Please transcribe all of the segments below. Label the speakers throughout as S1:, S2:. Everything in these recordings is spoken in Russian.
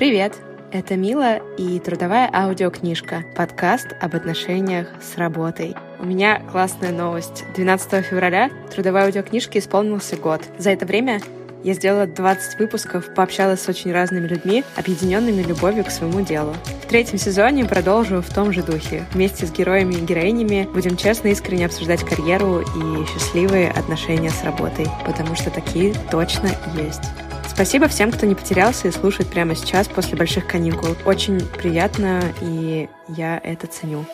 S1: Привет! Это Мила и трудовая аудиокнижка, подкаст об отношениях с работой. У меня классная новость. 12 февраля трудовой аудиокнижке исполнился год. За это время я сделала 20 выпусков, пообщалась с очень разными людьми, объединенными любовью к своему делу. В третьем сезоне продолжу в том же духе. Вместе с героями и героинями будем честно и искренне обсуждать карьеру и счастливые отношения с работой, потому что такие точно есть. Спасибо всем, кто не потерялся и слушает прямо сейчас после больших каникул. Очень приятно, и я это ценю.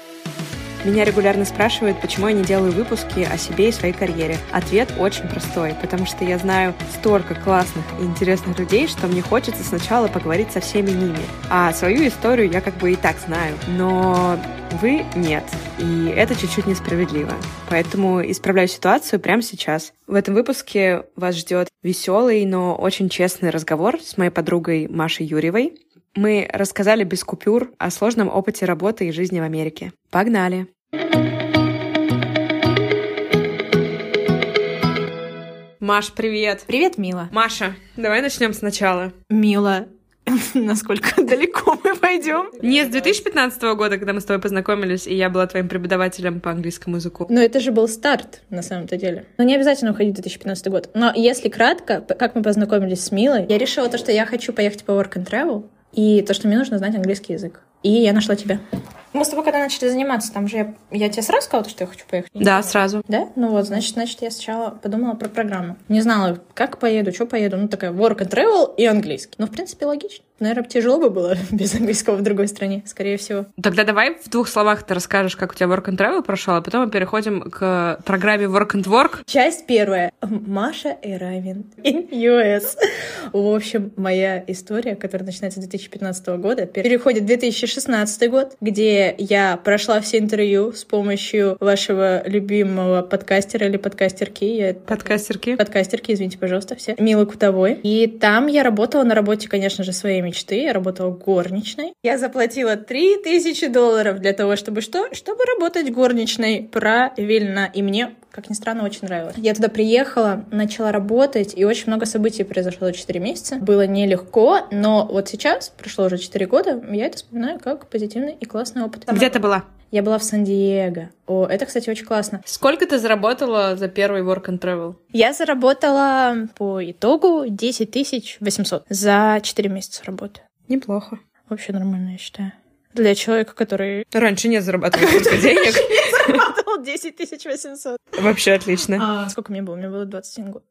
S1: Меня регулярно спрашивают, почему я не делаю выпуски о себе и своей карьере. Ответ очень простой, потому что я знаю столько классных и интересных людей, что мне хочется сначала поговорить со всеми ними. А свою историю я как бы и так знаю, но вы нет. И это чуть-чуть несправедливо. Поэтому исправляю ситуацию прямо сейчас. В этом выпуске вас ждет веселый, но очень честный разговор с моей подругой Машей Юрьевой. Мы рассказали без купюр о сложном опыте работы и жизни в Америке. Погнали! Маш, привет!
S2: Привет, Мила.
S1: Маша, давай начнем сначала.
S2: Мила, насколько далеко мы пойдем?
S1: Не с 2015 года, когда мы с тобой познакомились, и я была твоим преподавателем по английскому языку.
S2: Но это же был старт, на самом-то деле. Но не обязательно уходить в 2015 год. Но если кратко, как мы познакомились с Милой, я решила то, что я хочу поехать по work and travel, и то, что мне нужно знать английский язык. И я нашла тебя. Мы с тобой когда начали заниматься, там же я, я тебе сразу сказала, что я хочу поехать?
S1: Да, сразу.
S2: Да? Ну вот, значит, значит, я сначала подумала про программу. Не знала, как поеду, что поеду. Ну, такая work and travel и английский. Ну, в принципе, логично. Наверное, тяжело бы было без английского в другой стране, скорее всего.
S1: Тогда давай в двух словах ты расскажешь, как у тебя work and travel прошел, а потом мы переходим к программе work and work.
S2: Часть первая. Маша и Равин in US. В общем, моя история, которая начинается с 2015 года, переходит в 2016 год, где я прошла все интервью с помощью вашего любимого подкастера или подкастерки. Я...
S1: Подкастерки.
S2: Подкастерки, извините, пожалуйста, все. Милы Кутовой. И там я работала на работе, конечно же, своей мечты. Я работала горничной. Я заплатила 3000 долларов для того, чтобы что? Чтобы работать горничной правильно. И мне как ни странно, очень нравилось. Я туда приехала, начала работать, и очень много событий произошло за 4 месяца. Было нелегко, но вот сейчас, прошло уже 4 года, я это вспоминаю как позитивный и классный опыт.
S1: Где ты была?
S2: Я была в Сан-Диего. О, это, кстати, очень классно.
S1: Сколько ты заработала за первый work and travel?
S2: Я заработала по итогу 10 800 за 4 месяца работы.
S1: Неплохо.
S2: Вообще нормально, я считаю. Для человека, который...
S1: Раньше не зарабатывал столько денег.
S2: Зарабатывал 10 800.
S1: Вообще отлично.
S2: А сколько мне было? Мне было 21 год.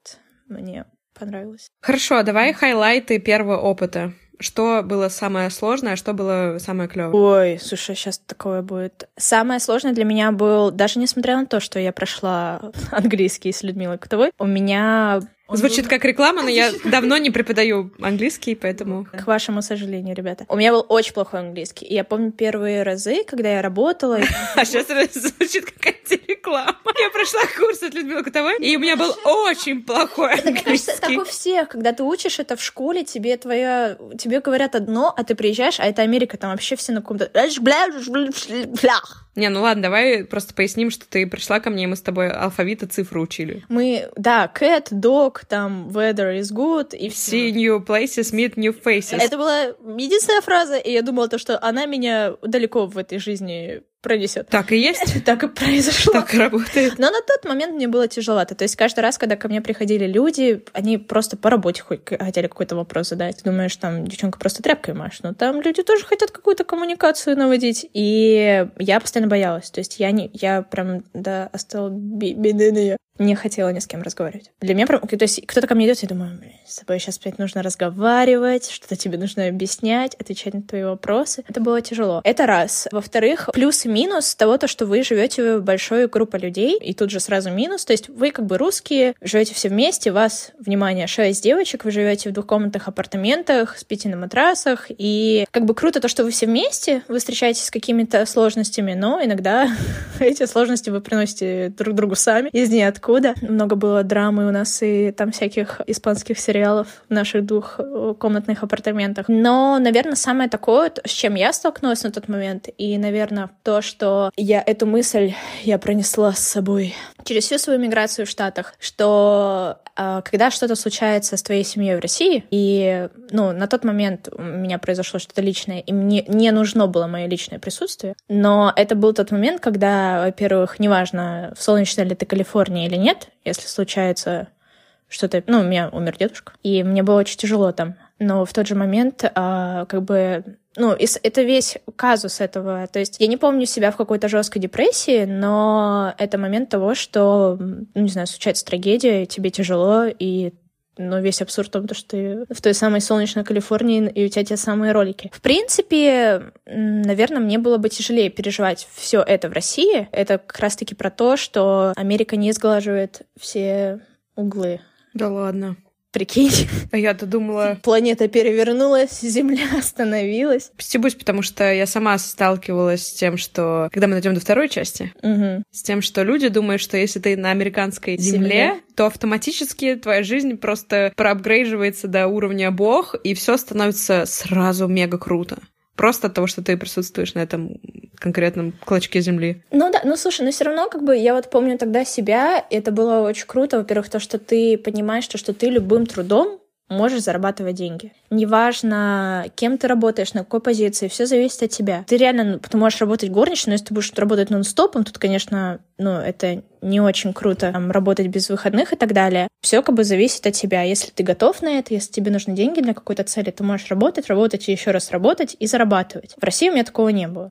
S2: Мне понравилось.
S1: Хорошо, давай хайлайты первого опыта. Что было самое сложное, а что было самое клевое?
S2: Ой, слушай, сейчас такое будет. Самое сложное для меня был, даже несмотря на то, что я прошла английский с Людмилой Кутовой, у меня
S1: Звучит был... как реклама, но я давно не преподаю английский, поэтому...
S2: К вашему сожалению, ребята. У меня был очень плохой английский. И я помню первые разы, когда я работала...
S1: А сейчас звучит как антиреклама. Я прошла курс от Людмилы Кутовой, и у меня был очень плохой английский.
S2: Это, так у всех. Когда ты учишь это в школе, тебе твоя... Тебе говорят одно, а ты приезжаешь, а это Америка, там вообще все на каком-то...
S1: Не, ну ладно, давай просто поясним, что ты пришла ко мне, и мы с тобой алфавит и цифры учили.
S2: Мы, да, cat, dog, там, weather is good, и
S1: See new places, meet new faces.
S2: Это была единственная фраза, и я думала то, что она меня далеко в этой жизни пронесет.
S1: Так и есть.
S2: так и произошло.
S1: Так и работает.
S2: Но на тот момент мне было тяжеловато. То есть каждый раз, когда ко мне приходили люди, они просто по работе хотели какой-то вопрос задать. Ты думаешь, там девчонка просто тряпкой машет. Но там люди тоже хотят какую-то коммуникацию наводить. И я постоянно боялась. То есть я не, я прям, да, осталась бедная не хотела ни с кем разговаривать. Для меня прям... То есть кто-то ко мне идет, я думаю, с тобой сейчас опять нужно разговаривать, что-то тебе нужно объяснять, отвечать на твои вопросы. Это было тяжело. Это раз. Во-вторых, плюс и минус того, то, что вы живете в большой группе людей, и тут же сразу минус. То есть вы как бы русские, живете все вместе, вас, внимание, шесть девочек, вы живете в двухкомнатных апартаментах, спите на матрасах, и как бы круто то, что вы все вместе, вы встречаетесь с какими-то сложностями, но иногда эти сложности вы приносите друг другу сами из ниоткуда откуда. Много было драмы у нас и там всяких испанских сериалов в наших двухкомнатных апартаментах. Но, наверное, самое такое, с чем я столкнулась на тот момент, и, наверное, то, что я эту мысль я пронесла с собой через всю свою миграцию в Штатах, что э, когда что-то случается с твоей семьей в России, и ну, на тот момент у меня произошло что-то личное, и мне не нужно было мое личное присутствие, но это был тот момент, когда, во-первых, неважно, в солнечной ли ты Калифорнии или нет, если случается что-то... Ну, у меня умер дедушка, и мне было очень тяжело там. Но в тот же момент, а, как бы, ну, это весь казус этого. То есть я не помню себя в какой-то жесткой депрессии, но это момент того, что, ну, не знаю, случается трагедия, тебе тяжело, и но весь абсурд в том, что ты в той самой солнечной Калифорнии, и у тебя те самые ролики. В принципе, наверное, мне было бы тяжелее переживать все это в России. Это как раз-таки про то, что Америка не сглаживает все углы
S1: да ладно.
S2: Прикинь.
S1: А я-то думала...
S2: Планета перевернулась, Земля остановилась.
S1: Стебусь, потому что я сама сталкивалась с тем, что... Когда мы дойдем до второй части,
S2: угу.
S1: с тем, что люди думают, что если ты на американской земле, земле, то автоматически твоя жизнь просто проапгрейживается до уровня бог, и все становится сразу мега круто. Просто от того, что ты присутствуешь на этом конкретном клочке земли.
S2: Ну да, ну слушай, но все равно, как бы, я вот помню тогда себя, и это было очень круто. Во-первых, то, что ты понимаешь, то, что ты любым трудом можешь зарабатывать деньги. Неважно, кем ты работаешь, на какой позиции, все зависит от тебя. Ты реально, ну, ты можешь работать горничной, но если ты будешь работать нон-стопом, тут, конечно, ну, это не очень круто там, работать без выходных и так далее. Все как бы зависит от тебя. Если ты готов на это, если тебе нужны деньги для какой-то цели, ты можешь работать, работать и еще раз работать и зарабатывать. В России у меня такого не было.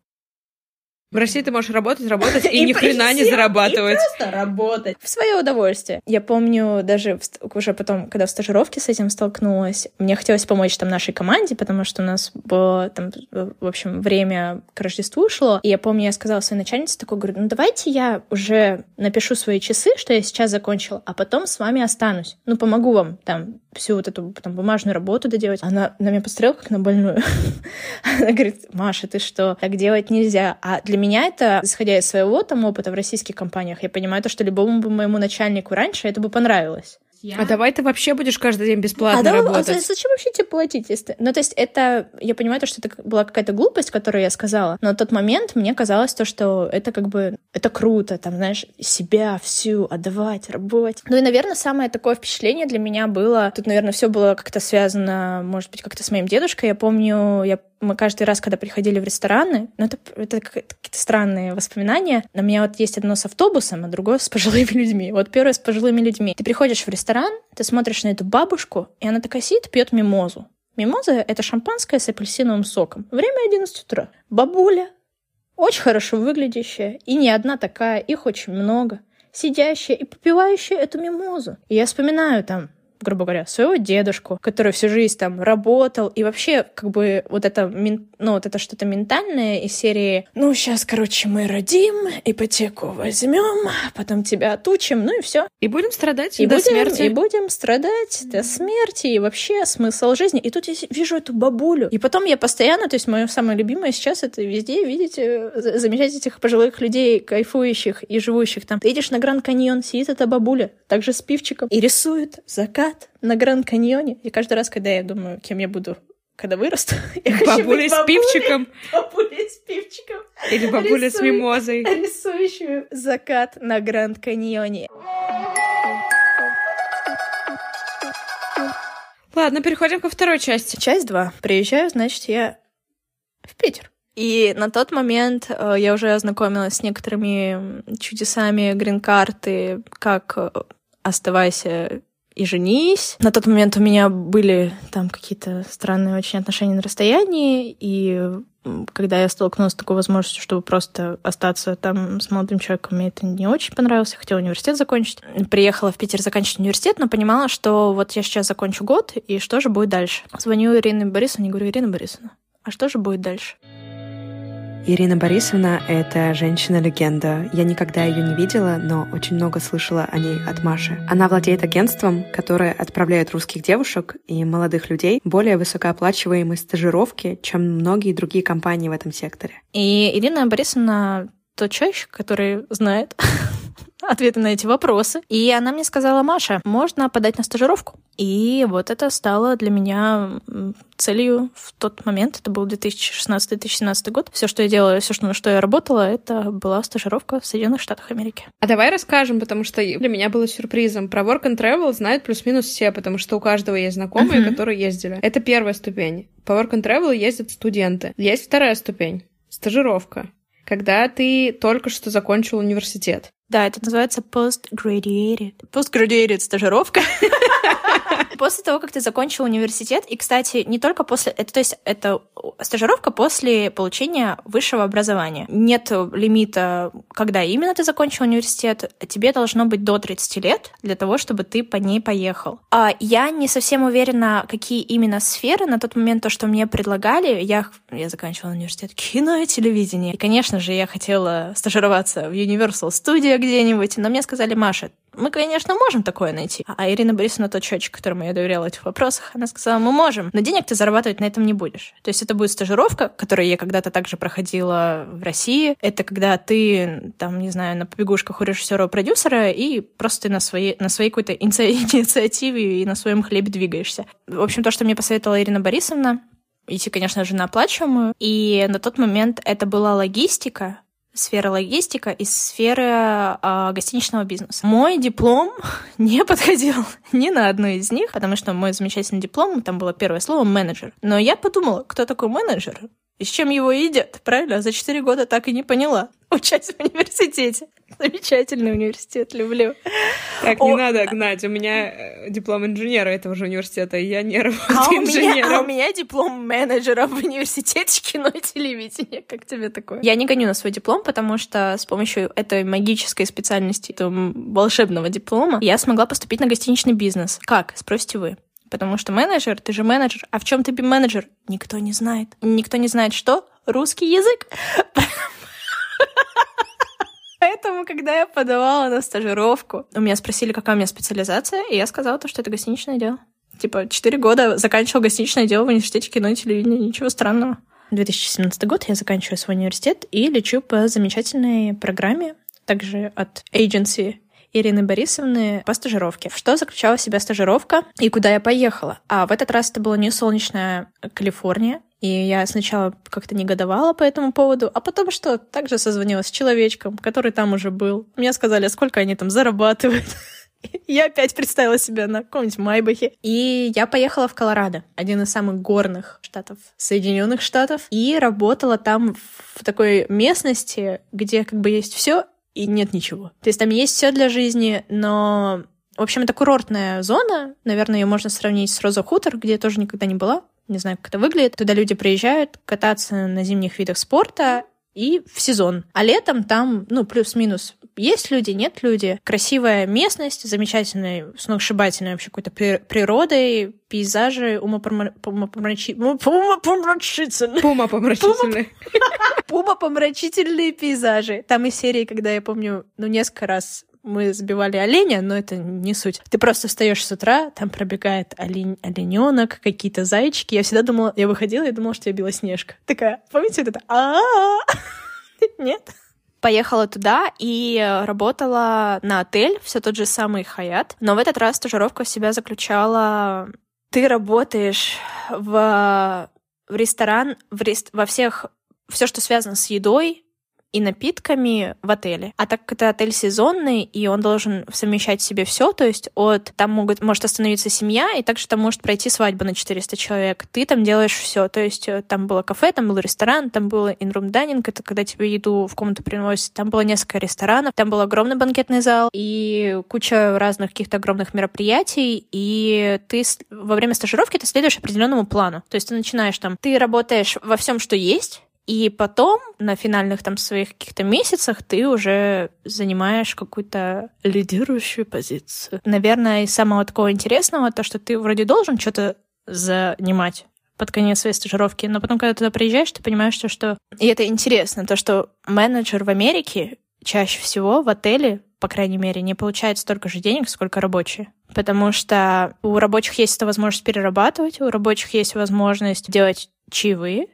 S1: В России ты можешь работать, работать и, и ни хрена не зарабатывать.
S2: И просто работать. В свое удовольствие. Я помню даже уже потом, когда в стажировке с этим столкнулась, мне хотелось помочь там нашей команде, потому что у нас было там, в общем, время к Рождеству шло. И я помню, я сказала своей начальнице такой, говорю, ну давайте я уже напишу свои часы, что я сейчас закончила, а потом с вами останусь. Ну, помогу вам там всю вот эту там, бумажную работу доделать. Она на меня посмотрела как на больную. Она говорит, Маша, ты что, так делать нельзя. А для меня это, исходя из своего там опыта в российских компаниях, я понимаю то, что любому бы моему начальнику раньше это бы понравилось.
S1: Я... А давай ты вообще будешь каждый день бесплатно а давай, работать.
S2: А зачем вообще тебе платить? Если... Ну, то есть это... Я понимаю, то, что это была какая-то глупость, которую я сказала, но в тот момент мне казалось то, что это как бы... Это круто, там, знаешь, себя всю отдавать, работать. Ну и, наверное, самое такое впечатление для меня было... Тут, наверное, все было как-то связано, может быть, как-то с моим дедушкой. Я помню, я мы каждый раз, когда приходили в рестораны, ну, это, это какие-то странные воспоминания. У меня вот есть одно с автобусом, а другое с пожилыми людьми. Вот первое с пожилыми людьми. Ты приходишь в ресторан, ты смотришь на эту бабушку, и она такая сидит, пьет мимозу. Мимоза — это шампанское с апельсиновым соком. Время 11 утра. Бабуля, очень хорошо выглядящая, и не одна такая, их очень много, сидящая и попивающая эту мимозу. И я вспоминаю там грубо говоря, своего дедушку, который всю жизнь там работал, и вообще, как бы, вот это, ну, вот это что-то ментальное из серии, ну, сейчас, короче, мы родим, ипотеку возьмем, потом тебя отучим, ну и все.
S1: И будем страдать
S2: и
S1: до
S2: будем,
S1: смерти.
S2: И будем страдать до смерти, и вообще смысл жизни. И тут я вижу эту бабулю. И потом я постоянно, то есть мое самое любимое сейчас это везде видеть, э, замечать этих пожилых людей, кайфующих и живущих там. Ты едешь на Гранд Каньон, сидит эта бабуля, также с пивчиком, и рисует закат закат на Гранд Каньоне. И каждый раз, когда я думаю, кем я буду когда вырасту. Я
S1: бабуля с пивчиком.
S2: Бабуля с пивчиком.
S1: Или бабуля с мимозой.
S2: Рисующую закат на Гранд Каньоне.
S1: Ладно, переходим ко второй части.
S2: Часть 2. Приезжаю, значит, я в Питер. И на тот момент э, я уже ознакомилась с некоторыми чудесами грин-карты, как э, оставайся и женись. На тот момент у меня были там какие-то странные очень отношения на расстоянии, и когда я столкнулась с такой возможностью, чтобы просто остаться там с молодым человеком, мне это не очень понравилось. Я хотела университет закончить. Приехала в Питер заканчивать университет, но понимала, что вот я сейчас закончу год, и что же будет дальше? Звоню Ирине Борисовне говорю, Ирина Борисовна, а что же будет дальше?
S1: Ирина Борисовна — это женщина-легенда. Я никогда ее не видела, но очень много слышала о ней от Маши. Она владеет агентством, которое отправляет русских девушек и молодых людей более высокооплачиваемые стажировки, чем многие другие компании в этом секторе.
S2: И Ирина Борисовна тот человек, который знает, ответы на эти вопросы. И она мне сказала, Маша, можно подать на стажировку. И вот это стало для меня целью в тот момент. Это был 2016-2017 год. Все, что я делала, все, что, на что я работала, это была стажировка в Соединенных Штатах Америки.
S1: А давай расскажем, потому что для меня было сюрпризом. Про Work and Travel знают плюс-минус все, потому что у каждого есть знакомые, uh-huh. которые ездили. Это первая ступень. По Work and Travel ездят студенты. Есть вторая ступень. Стажировка когда ты только что закончил университет.
S2: Да, это называется postgraduated. Postgraduated стажировка. После того, как ты закончил университет, и, кстати, не только после... Это, то есть это стажировка после получения высшего образования. Нет лимита, когда именно ты закончил университет. Тебе должно быть до 30 лет для того, чтобы ты по ней поехал. А я не совсем уверена, какие именно сферы на тот момент, то, что мне предлагали. Я, я заканчивала университет кино и телевидение. И, конечно же, я хотела стажироваться в Universal Studio где-нибудь, но мне сказали, Маша, мы, конечно, можем такое найти. А Ирина Борисовна, тот счетчик, которому я доверяла в этих вопросах, она сказала, мы можем, но денег ты зарабатывать на этом не будешь. То есть это будет стажировка, которую я когда-то также проходила в России. Это когда ты, там, не знаю, на побегушках у режиссера продюсера и просто на своей, на своей какой-то инициативе и на своем хлебе двигаешься. В общем, то, что мне посоветовала Ирина Борисовна, идти, конечно же, на оплачиваемую. И на тот момент это была логистика, сфера логистика и сфера э, гостиничного бизнеса. Мой диплом не подходил ни на одну из них, потому что мой замечательный диплом, там было первое слово «менеджер». Но я подумала, кто такой менеджер? И с чем его едят, правильно? За четыре года так и не поняла, учась в университете. Замечательный университет, люблю.
S1: Так, не О, надо гнать. У меня э, диплом инженера этого же университета, и я не работаю а инженером.
S2: Меня, а у меня диплом менеджера в университете кино и телевидения. Как тебе такое? Я не гоню на свой диплом, потому что с помощью этой магической специальности, этого волшебного диплома, я смогла поступить на гостиничный бизнес. Как? Спросите вы. Потому что менеджер, ты же менеджер. А в чем ты менеджер? Никто не знает. Никто не знает, что? Русский язык. Поэтому, когда я подавала на стажировку, у меня спросили, какая у меня специализация, и я сказала то, что это гостиничное дело. Типа, четыре года заканчивал гостиничное дело в университете кино и телевидения, ничего странного. 2017 год я заканчиваю свой университет и лечу по замечательной программе, также от agency Ирины Борисовны по стажировке. Что заключала в себя стажировка и куда я поехала? А в этот раз это была не солнечная Калифорния, и я сначала как-то негодовала по этому поводу, а потом что? Также созвонилась с человечком, который там уже был. Мне сказали, сколько они там зарабатывают. Я опять представила себя на каком-нибудь Майбахе. И я поехала в Колорадо, один из самых горных штатов Соединенных Штатов, и работала там в такой местности, где как бы есть все и нет ничего. То есть там есть все для жизни, но в общем, это курортная зона. Наверное, ее можно сравнить с Роза Хутор, где я тоже никогда не была не знаю, как это выглядит. Туда люди приезжают кататься на зимних видах спорта и в сезон. А летом там, ну, плюс-минус, есть люди, нет люди. Красивая местность, замечательная, сногсшибательная вообще какой-то природой, пейзажи умопомрачительные. Умопомрачительные.
S1: Умопомрачительные
S2: пейзажи. Там и серии, когда я помню, ну, несколько раз мы сбивали оленя, но это не суть. Ты просто встаешь с утра, там пробегает олень, олененок, какие-то зайчики. Я всегда думала, я выходила и думала, что я Белоснежка. Такая, помните вот это? а Нет? Поехала туда и работала на отель, все тот же самый Хаят. Но в этот раз стажировка в себя заключала... Ты работаешь в, в ресторан, в рест... во всех все, что связано с едой, и напитками в отеле. А так как это отель сезонный, и он должен совмещать в себе все, то есть от там могут, может остановиться семья, и также там может пройти свадьба на 400 человек. Ты там делаешь все. То есть э, там было кафе, там был ресторан, там было in-room dining, это когда тебе еду в комнату приносят. Там было несколько ресторанов, там был огромный банкетный зал и куча разных каких-то огромных мероприятий, и ты во время стажировки ты следуешь определенному плану. То есть ты начинаешь там, ты работаешь во всем, что есть, и потом, на финальных там своих каких-то месяцах, ты уже занимаешь какую-то лидирующую позицию. Наверное, из самого такого интересного, то, что ты вроде должен что-то занимать под конец своей стажировки, но потом, когда туда приезжаешь, ты понимаешь, что, что... И это интересно, то, что менеджер в Америке чаще всего в отеле, по крайней мере, не получает столько же денег, сколько рабочие. Потому что у рабочих есть эта возможность перерабатывать, у рабочих есть возможность делать чаевые,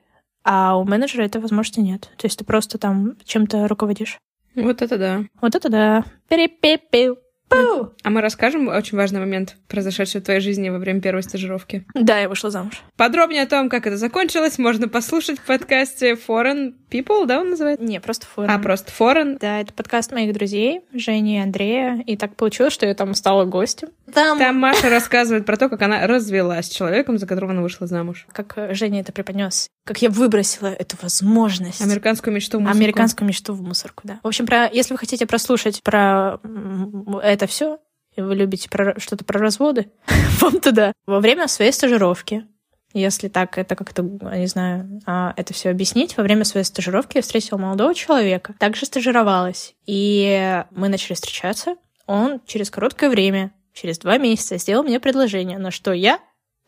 S2: а у менеджера этой возможности нет. То есть ты просто там чем-то руководишь.
S1: Вот это да.
S2: Вот это да. Перепепел. Пу!
S1: А мы расскажем очень важный момент, произошедший в твоей жизни во время первой стажировки.
S2: Да, я вышла замуж.
S1: Подробнее о том, как это закончилось, можно послушать в подкасте Foreign People, да, он называется?
S2: Не, просто форум.
S1: А, просто Foreign.
S2: Да, это подкаст моих друзей, Жени и Андрея. И так получилось, что я там стала гостем. Там,
S1: Там Маша рассказывает про то, как она развелась с человеком, за которого она вышла замуж.
S2: как э, Женя это преподнес, как я выбросила эту возможность.
S1: Американскую мечту в мусорку.
S2: Американскую мечту в мусорку, да. В общем, про, если вы хотите прослушать про это все, и вы любите про, что-то про разводы, вам туда. Во время своей стажировки, если так это как-то, не знаю, а, это все объяснить, во время своей стажировки я встретила молодого человека, также стажировалась, и мы начали встречаться. Он через короткое время, через два месяца, сделал мне предложение, на что я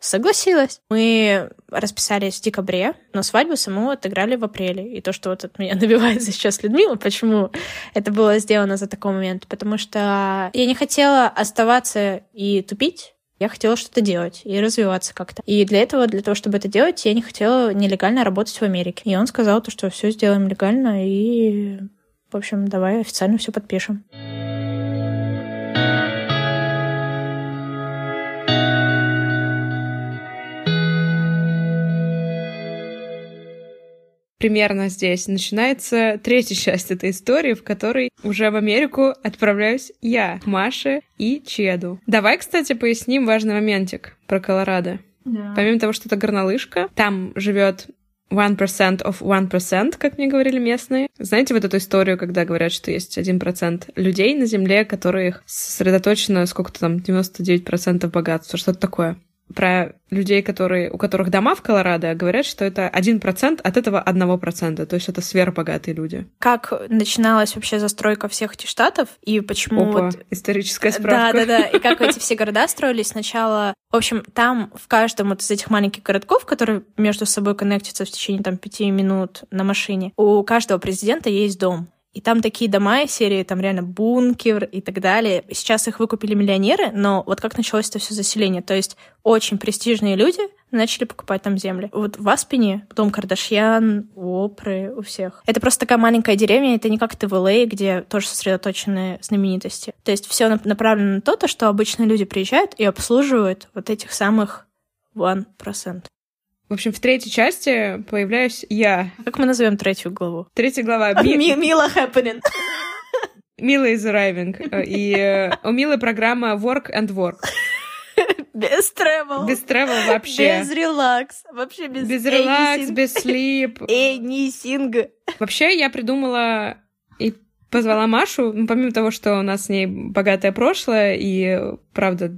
S2: Согласилась. Мы расписались в декабре, но свадьбу саму отыграли в апреле. И то, что вот от меня набивается сейчас Людмила, почему это было сделано за такой момент? Потому что я не хотела оставаться и тупить, я хотела что-то делать и развиваться как-то. И для этого, для того, чтобы это делать, я не хотела нелегально работать в Америке. И он сказал то, что все сделаем легально и, в общем, давай официально все подпишем.
S1: Примерно здесь начинается третья часть этой истории, в которой уже в Америку отправляюсь я, Маша и Чеду. Давай, кстати, поясним важный моментик про Колорадо. Помимо того, что это горнолыжка, там живет 1% of 1%, как мне говорили местные. Знаете вот эту историю, когда говорят, что есть 1% людей на Земле, которых сосредоточено сколько-то там, 99% богатства, что-то такое? Про людей, которые, у которых дома в Колорадо, говорят, что это 1% от этого 1%, то есть это сверхбогатые люди.
S2: Как начиналась вообще застройка всех этих штатов и почему
S1: Опа,
S2: вот
S1: историческая справка.
S2: да, да. И как эти все города строились сначала. В общем, там в каждом вот из этих маленьких городков, которые между собой коннектятся в течение там пяти минут на машине, у каждого президента есть дом. И там такие дома из серии, там реально бункер и так далее. Сейчас их выкупили миллионеры, но вот как началось это все заселение. То есть очень престижные люди начали покупать там земли. Вот в Аспене дом Кардашьян, у Опры, у всех. Это просто такая маленькая деревня, это не как ты в LA, где тоже сосредоточены знаменитости. То есть все направлено на то, то, что обычные люди приезжают и обслуживают вот этих самых 1%.
S1: В общем, в третьей части появляюсь я.
S2: Как мы назовем третью главу?
S1: Третья глава. Ми-
S2: Ми- Мила happening.
S1: Мила is arriving. И э, у Милы программа Work and Work.
S2: Без travel.
S1: Без travel вообще.
S2: Без релакс. Вообще без
S1: Без релакс, без слип.
S2: Anything.
S1: Вообще, я придумала и позвала Машу, ну, помимо того, что у нас с ней богатое прошлое и, правда,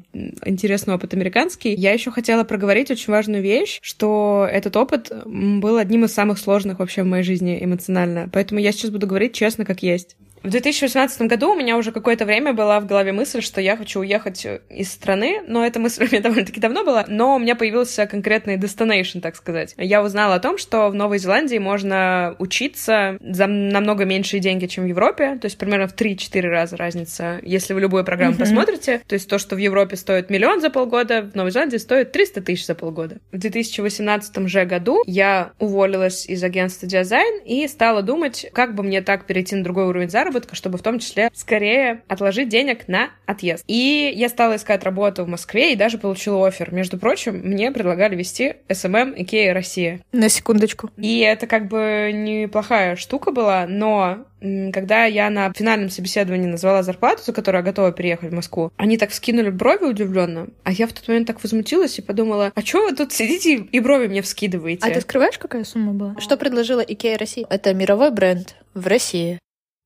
S1: интересный опыт американский, я еще хотела проговорить очень важную вещь, что этот опыт был одним из самых сложных вообще в моей жизни эмоционально. Поэтому я сейчас буду говорить честно, как есть. В 2018 году у меня уже какое-то время была в голове мысль, что я хочу уехать из страны, но эта мысль у меня довольно-таки давно была, но у меня появился конкретный destination, так сказать. Я узнала о том, что в Новой Зеландии можно учиться за намного меньшие деньги, чем в Европе, то есть примерно в 3-4 раза разница, если вы любую программу
S2: Мгм.
S1: посмотрите. То есть то, что в Европе стоит миллион за полгода, в Новой Зеландии стоит 300 тысяч за полгода. В 2018 же году я уволилась из агентства дизайн и стала думать, как бы мне так перейти на другой уровень заработка, чтобы в том числе скорее отложить денег на отъезд. И я стала искать работу в Москве и даже получила офер. Между прочим, мне предлагали вести SMM Икея Россия.
S2: На секундочку.
S1: И это как бы неплохая штука была, но когда я на финальном собеседовании назвала зарплату, за которую я готова переехать в Москву, они так вскинули брови удивленно, а я в тот момент так возмутилась и подумала, а чё вы тут сидите и брови мне вскидываете?
S2: А ты скрываешь, какая сумма была? Что предложила Икея России? Это мировой бренд в России.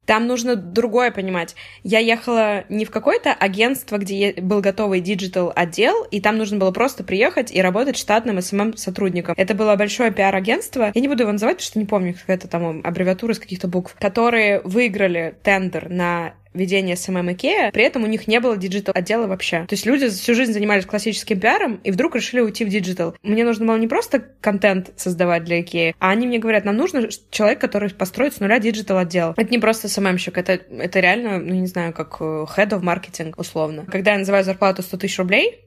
S1: Там нужно другое понимать. Я ехала не в какое-то агентство, где был готовый digital отдел, и там нужно было просто приехать и работать штатным SMM сотрудником. Это было большое пиар-агентство. Я не буду его называть, потому что не помню, какая-то там аббревиатура из каких-то букв, которые выиграли тендер на ведение SMM Икея, при этом у них не было digital отдела вообще. То есть люди всю жизнь занимались классическим пиаром и вдруг решили уйти в digital. Мне нужно было не просто контент создавать для Икеи, а они мне говорят, нам нужно человек, который построит с нуля digital отдел. Это не просто СММщик, это, это реально, ну не знаю, как э, head of marketing условно. Когда я называю зарплату 100 тысяч рублей,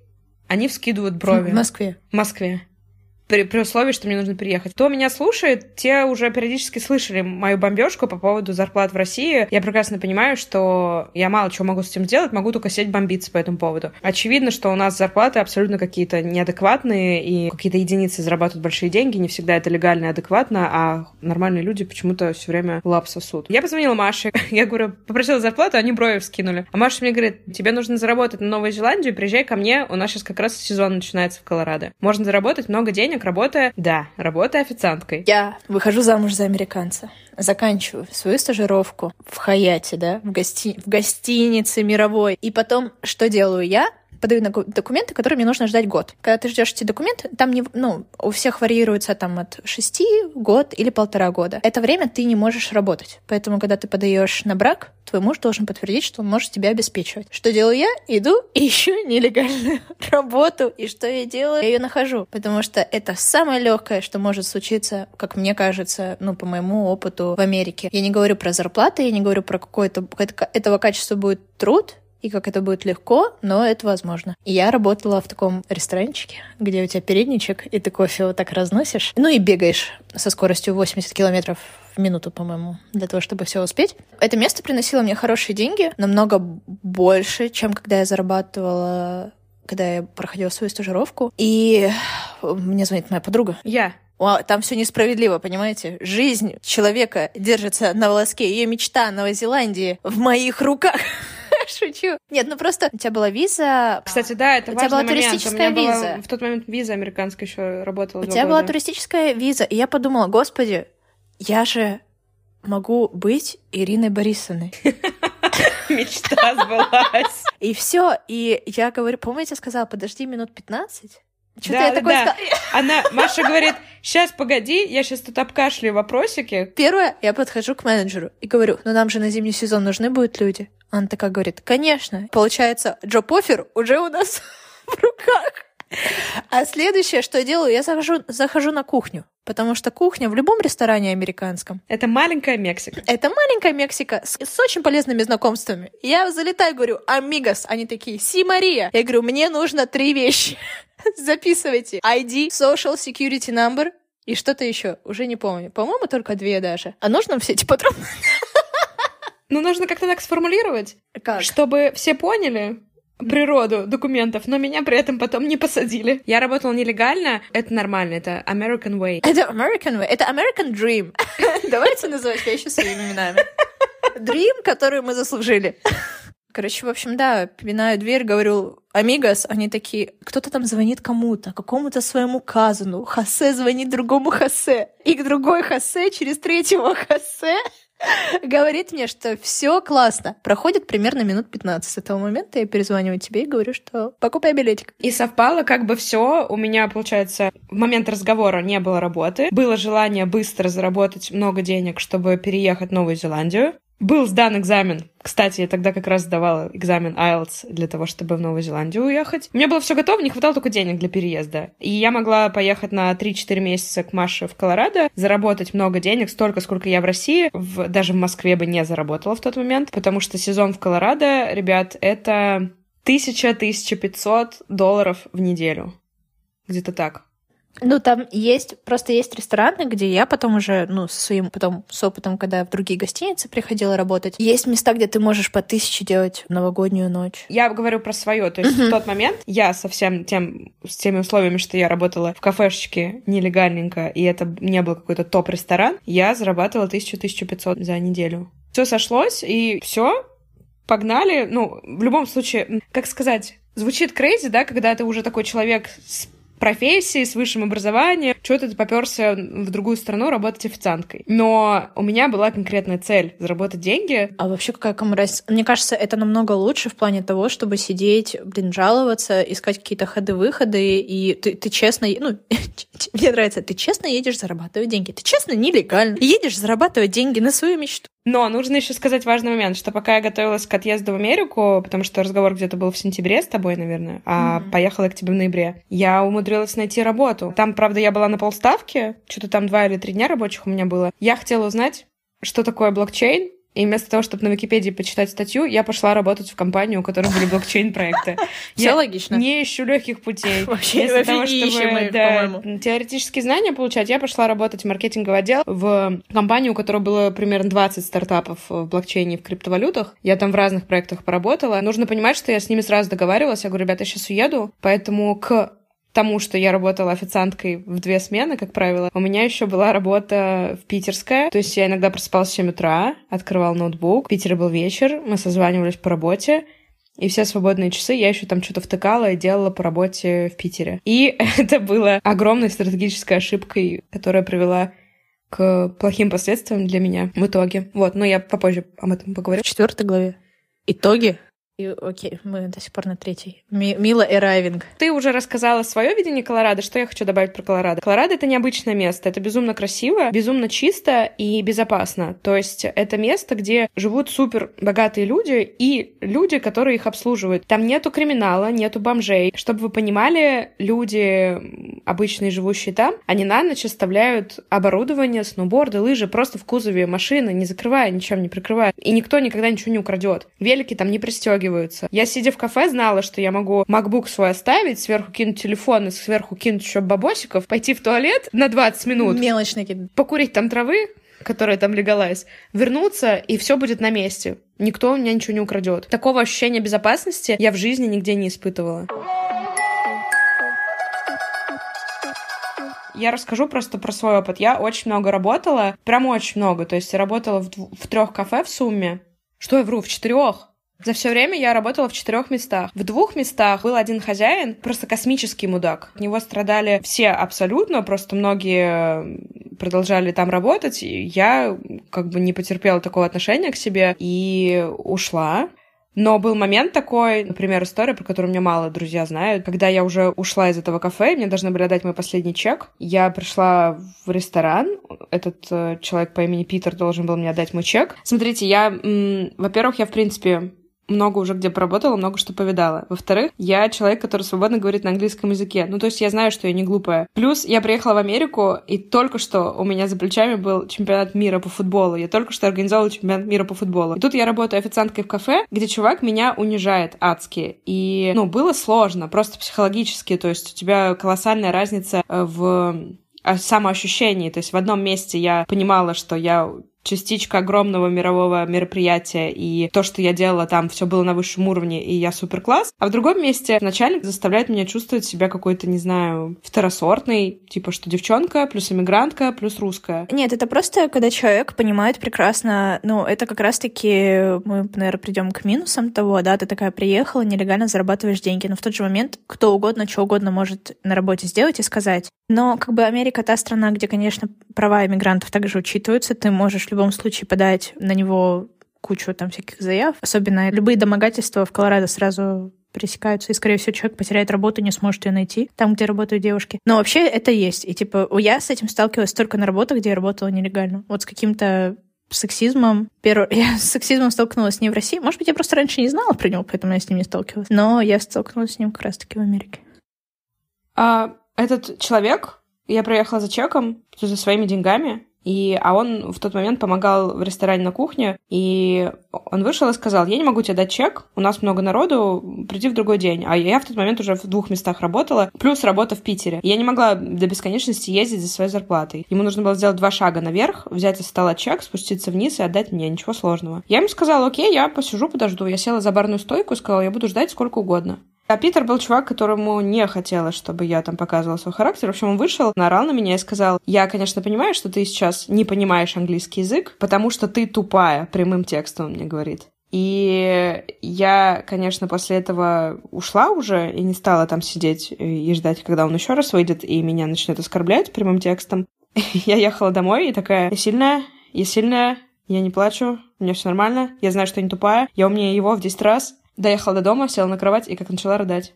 S1: они вскидывают брови.
S2: В Москве.
S1: В Москве. При, при условии, что мне нужно переехать. Кто меня слушает, те уже периодически слышали мою бомбежку по поводу зарплат в России. Я прекрасно понимаю, что я мало чего могу с этим сделать, могу только сидеть бомбиться по этому поводу. Очевидно, что у нас зарплаты абсолютно какие-то неадекватные, и какие-то единицы зарабатывают большие деньги, не всегда это легально и адекватно, а нормальные люди почему-то все время лапу сосут. Я позвонила Маше, я говорю, попросила зарплату, они брови вскинули. А Маша мне говорит, тебе нужно заработать на Новую Зеландию, приезжай ко мне, у нас сейчас как раз сезон начинается в Колорадо. Можно заработать много денег, работая, да, работая официанткой.
S2: Я выхожу замуж за американца заканчиваю свою стажировку в Хаяте, да, в, гости... в гостинице мировой. И потом, что делаю я? Подаю документы, которые мне нужно ждать год. Когда ты ждешь эти документы, там не, ну, у всех варьируется там от 6 год или полтора года. Это время ты не можешь работать. Поэтому, когда ты подаешь на брак, твой муж должен подтвердить, что он может тебя обеспечивать. Что делаю я? Иду и ищу нелегальную работу. И что я делаю? Я ее нахожу. Потому что это самое легкое, что может случиться, как мне кажется, ну, по моему опыту в Америке. Я не говорю про зарплаты, я не говорю про какое-то этого качества будет труд, и как это будет легко, но это возможно. И я работала в таком ресторанчике, где у тебя передничек, и ты кофе вот так разносишь, ну и бегаешь со скоростью 80 километров в минуту, по-моему, для того, чтобы все успеть. Это место приносило мне хорошие деньги, намного больше, чем когда я зарабатывала когда я проходила свою стажировку. И мне звонит моя подруга.
S1: Я.
S2: Там все несправедливо, понимаете? Жизнь человека держится на волоске. Ее мечта Новой Зеландии в моих руках. Шучу. Нет, ну просто у тебя была виза.
S1: Кстати, да, это
S2: у
S1: тебя
S2: была туристическая виза.
S1: в тот момент виза американская еще работала.
S2: У тебя была туристическая виза, и я подумала, господи, я же могу быть Ириной Борисовной.
S1: Мечта сбылась.
S2: И все. И я говорю, помните, я сказала, подожди минут 15?
S1: Что-то да, я такой да. Она, Маша говорит, сейчас, погоди, я сейчас тут обкашляю вопросики.
S2: Первое, я подхожу к менеджеру и говорю, ну нам же на зимний сезон нужны будут люди. Она такая говорит, конечно. Получается, Джо Пофер уже у нас в руках. А следующее, что я делаю, я захожу, захожу на кухню. Потому что кухня в любом ресторане американском.
S1: Это маленькая Мексика.
S2: Это маленькая Мексика с, с очень полезными знакомствами. Я залетаю, говорю, амигос. Они такие, си, Мария. Я говорю, мне нужно три вещи. Записывайте. ID, social security number и что-то еще. Уже не помню. По-моему, только две даже. А нужно все эти патроны?
S1: Ну, нужно как-то так сформулировать.
S2: Как?
S1: Чтобы все поняли, природу документов, но меня при этом потом не посадили. Я работала нелегально, это нормально, это American Way.
S2: Это American Way, это American Dream. Давайте называть вещи своими именами. Dream, который мы заслужили. Короче, в общем, да, пинаю дверь, говорю, амигос, они такие, кто-то там звонит кому-то, какому-то своему казану, Хосе звонит другому Хосе, и к другой Хосе через третьего Хосе говорит мне, что все классно. Проходит примерно минут 15 с этого момента, я перезваниваю тебе и говорю, что покупай билетик.
S1: И совпало как бы все. У меня, получается, в момент разговора не было работы. Было желание быстро заработать много денег, чтобы переехать в Новую Зеландию. Был сдан экзамен. Кстати, я тогда как раз сдавала экзамен IELTS для того, чтобы в Новую Зеландию уехать. У меня было все готово, не хватало только денег для переезда. И я могла поехать на 3-4 месяца к Маше в Колорадо, заработать много денег, столько, сколько я в России, в, даже в Москве бы не заработала в тот момент, потому что сезон в Колорадо, ребят, это 1000-1500 долларов в неделю. Где-то так.
S2: Ну, там есть, просто есть рестораны, где я потом уже, ну, с своим потом, с опытом, когда я в другие гостиницы приходила работать, есть места, где ты можешь по тысяче делать новогоднюю ночь.
S1: Я говорю про свое, то есть в тот момент я со всем тем, с теми условиями, что я работала в кафешечке нелегальненько, и это не был какой-то топ-ресторан, я зарабатывала 1000-1500 за неделю. Все сошлось, и все, погнали. Ну, в любом случае, как сказать, звучит крейзи, да, когда ты уже такой человек с профессии, с высшим образованием, что-то ты поперся в другую страну работать официанткой. Но у меня была конкретная цель — заработать деньги.
S2: А вообще какая разница? Мне кажется, это намного лучше в плане того, чтобы сидеть, блин, жаловаться, искать какие-то ходы-выходы, и ты, ты честно... Ну, мне нравится, ты честно едешь зарабатывать деньги. Ты честно, нелегально едешь зарабатывать деньги на свою мечту.
S1: Но нужно еще сказать важный момент, что пока я готовилась к отъезду в Америку, потому что разговор где-то был в сентябре с тобой, наверное, а mm-hmm. поехала к тебе в ноябре, я умудрилась найти работу. Там, правда, я была на полставки, что-то там два или три дня рабочих у меня было. Я хотела узнать, что такое блокчейн, И вместо того, чтобы на Википедии почитать статью, я пошла работать в компанию, у которой были блокчейн-проекты.
S2: Все логично.
S1: Не ищу легких путей.
S2: Вообще, вообще того, их, по-моему.
S1: Теоретические знания получать, я пошла работать в маркетинговый отдел в компанию, у которой было примерно 20 стартапов в блокчейне и в криптовалютах. Я там в разных проектах поработала. Нужно понимать, что я с ними сразу договаривалась. Я говорю, ребята, я сейчас уеду, поэтому к тому, что я работала официанткой в две смены, как правило, у меня еще была работа в питерская. То есть я иногда просыпалась в 7 утра, открывал ноутбук. В Питере был вечер, мы созванивались по работе. И все свободные часы я еще там что-то втыкала и делала по работе в Питере. И это было огромной стратегической ошибкой, которая привела к плохим последствиям для меня в итоге. Вот, но я попозже об этом поговорю.
S2: В четвертой главе. Итоги и, окей, мы до сих пор на третьей. Ми Мила Эрайвинг.
S1: Ты уже рассказала свое видение Колорадо. Что я хочу добавить про Колорадо? Колорадо — это необычное место. Это безумно красиво, безумно чисто и безопасно. То есть это место, где живут супер богатые люди и люди, которые их обслуживают. Там нету криминала, нету бомжей. Чтобы вы понимали, люди, обычные живущие там, они на ночь оставляют оборудование, сноуборды, лыжи просто в кузове машины, не закрывая, ничем не прикрывая. И никто никогда ничего не украдет. Велики там не пристегивают подстегиваются. Я, сидя в кафе, знала, что я могу MacBook свой оставить, сверху кинуть телефон и сверху кинуть еще бабосиков, пойти в туалет на 20 минут.
S2: Мелочный кид.
S1: Покурить там травы, которая там легалась, вернуться, и все будет на месте. Никто у меня ничего не украдет. Такого ощущения безопасности я в жизни нигде не испытывала. Я расскажу просто про свой опыт. Я очень много работала, прям очень много. То есть я работала в, в трех кафе в сумме. Что я вру, в четырех? За все время я работала в четырех местах. В двух местах был один хозяин, просто космический мудак. От него страдали все абсолютно, просто многие продолжали там работать. Я как бы не потерпела такого отношения к себе и ушла. Но был момент такой, например, история, про которую мне мало друзья знают, когда я уже ушла из этого кафе, и мне должны были дать мой последний чек. Я пришла в ресторан, этот э, человек по имени Питер должен был мне отдать мой чек. Смотрите, я, во-первых, я, в принципе, много уже где поработала, много что повидала. Во-вторых, я человек, который свободно говорит на английском языке. Ну, то есть я знаю, что я не глупая. Плюс я приехала в Америку, и только что у меня за плечами был чемпионат мира по футболу. Я только что организовала чемпионат мира по футболу. И тут я работаю официанткой в кафе, где чувак меня унижает адски. И, ну, было сложно, просто психологически. То есть у тебя колоссальная разница э, в э, самоощущении. То есть в одном месте я понимала, что я частичка огромного мирового мероприятия, и то, что я делала там, все было на высшем уровне, и я супер класс. А в другом месте начальник заставляет меня чувствовать себя какой-то, не знаю, второсортной, типа, что девчонка, плюс иммигрантка, плюс русская.
S2: Нет, это просто, когда человек понимает прекрасно, ну, это как раз-таки, мы, наверное, придем к минусам того, да, ты такая приехала, нелегально зарабатываешь деньги, но в тот же момент кто угодно, что угодно может на работе сделать и сказать. Но, как бы, Америка та страна, где, конечно, права иммигрантов также учитываются, ты можешь любом случае подать на него кучу там всяких заяв. Особенно любые домогательства в Колорадо сразу пресекаются, и, скорее всего, человек потеряет работу, не сможет ее найти там, где работают девушки. Но вообще это есть. И, типа, я с этим сталкивалась только на работах, где я работала нелегально. Вот с каким-то сексизмом. Первый, я с сексизмом столкнулась не в России. Может быть, я просто раньше не знала про него, поэтому я с ним не сталкивалась. Но я столкнулась с ним как раз-таки в Америке.
S1: А этот человек, я проехала за чеком, за своими деньгами, и, а он в тот момент помогал в ресторане на кухне, и он вышел и сказал, я не могу тебе дать чек, у нас много народу, приди в другой день. А я в тот момент уже в двух местах работала, плюс работа в Питере. Я не могла до бесконечности ездить за своей зарплатой. Ему нужно было сделать два шага наверх, взять из стола чек, спуститься вниз и отдать мне, ничего сложного. Я ему сказала, окей, я посижу, подожду. Я села за барную стойку и сказала, я буду ждать сколько угодно. А Питер был чувак, которому не хотелось, чтобы я там показывала свой характер. В общем, он вышел, наорал на меня и сказал, я, конечно, понимаю, что ты сейчас не понимаешь английский язык, потому что ты тупая, прямым текстом он мне говорит. И я, конечно, после этого ушла уже и не стала там сидеть и ждать, когда он еще раз выйдет и меня начнет оскорблять прямым текстом. Я ехала домой и такая, я сильная, я сильная, я не плачу, у меня все нормально, я знаю, что я не тупая, я умнее его в 10 раз, Доехала до дома, села на кровать и как начала рыдать.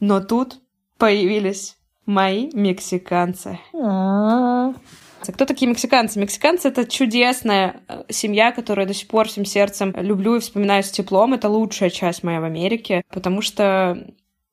S1: Но тут появились мои мексиканцы. Кто такие мексиканцы? Мексиканцы — это чудесная э, семья, которую до сих пор всем сердцем люблю и вспоминаю с теплом. Это лучшая часть моя в Америке, потому что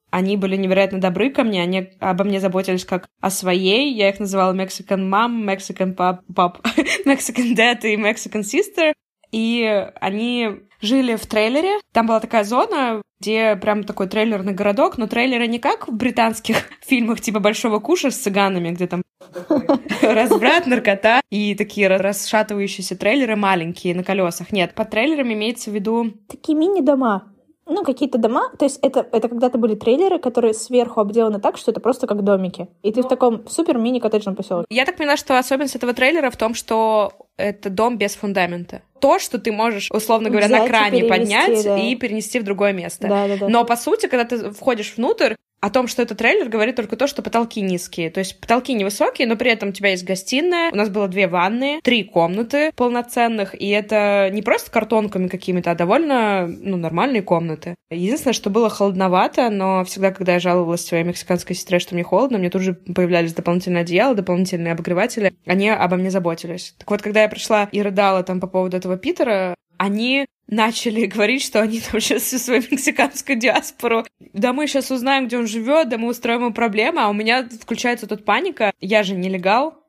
S1: они были невероятно добры ко мне, они обо мне заботились как о своей. Я их называла Mexican mom, Mexican pop, pop Mexican dad и Mexican sister. и они жили в трейлере. Там была такая зона, где прям такой трейлерный городок, но трейлеры не как в британских фильмах типа «Большого куша» с цыганами, где там разбрат, наркота и такие расшатывающиеся трейлеры маленькие на колесах. Нет, под трейлерами имеется в виду...
S2: Такие мини-дома ну, какие-то дома, то есть это, это когда-то были трейлеры, которые сверху обделаны так, что это просто как домики. И ты в таком супер мини-коттеджном поселке.
S1: Я так понимаю, что особенность этого трейлера в том, что это дом без фундамента. То, что ты можешь, условно говоря, Взять на кране поднять да. и перенести в другое место.
S2: Да, да, да.
S1: Но по сути, когда ты входишь внутрь, о том, что это трейлер, говорит только то, что потолки низкие. То есть потолки невысокие, но при этом у тебя есть гостиная, у нас было две ванны, три комнаты полноценных, и это не просто картонками какими-то, а довольно ну, нормальные комнаты. Единственное, что было холодновато, но всегда, когда я жаловалась своей мексиканской сестре, что мне холодно, мне тут же появлялись дополнительные одеяла, дополнительные обогреватели. Они обо мне заботились. Так вот, когда я пришла и рыдала там по поводу этого Питера, они начали говорить, что они там сейчас всю свою мексиканскую диаспору. Да мы сейчас узнаем, где он живет, да мы устроим ему проблемы, а у меня включается тут паника. Я же нелегал,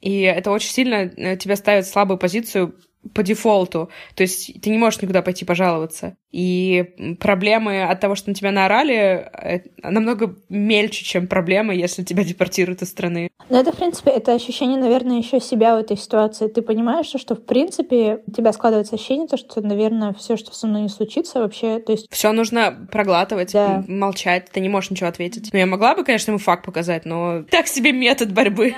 S1: и это очень сильно э, тебя ставит в слабую позицию по дефолту. То есть ты не можешь никуда пойти пожаловаться. И проблемы от того, что на тебя наорали, э, намного мельче, чем проблемы, если тебя депортируют из страны.
S2: Но это, в принципе, это ощущение, наверное, еще себя в этой ситуации. Ты понимаешь, что, в принципе, у тебя складывается ощущение, то, что, наверное, все, что со мной не случится, вообще, то есть...
S1: Все нужно проглатывать, да. молчать, ты не можешь ничего ответить. Ну, я могла бы, конечно, ему факт показать, но так себе метод борьбы.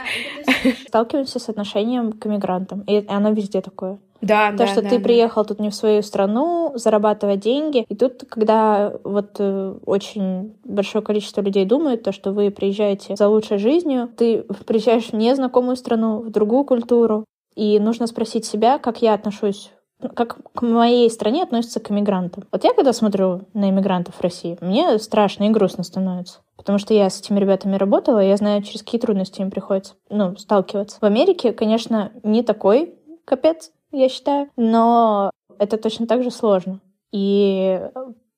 S2: Сталкиваемся с отношением к мигрантам, и оно везде такое.
S1: Да,
S2: То,
S1: да,
S2: что
S1: да,
S2: ты
S1: да.
S2: приехал тут не в свою страну, зарабатывать деньги. И тут, когда вот э, очень большое количество людей думает, то, что вы приезжаете за лучшей жизнью, ты приезжаешь в незнакомую страну, в другую культуру, и нужно спросить себя, как я отношусь как к моей стране относятся к иммигрантам. Вот я когда смотрю на иммигрантов в России, мне страшно и грустно становится. Потому что я с этими ребятами работала, и я знаю, через какие трудности им приходится ну, сталкиваться. В Америке, конечно, не такой капец, я считаю. Но это точно так же сложно. И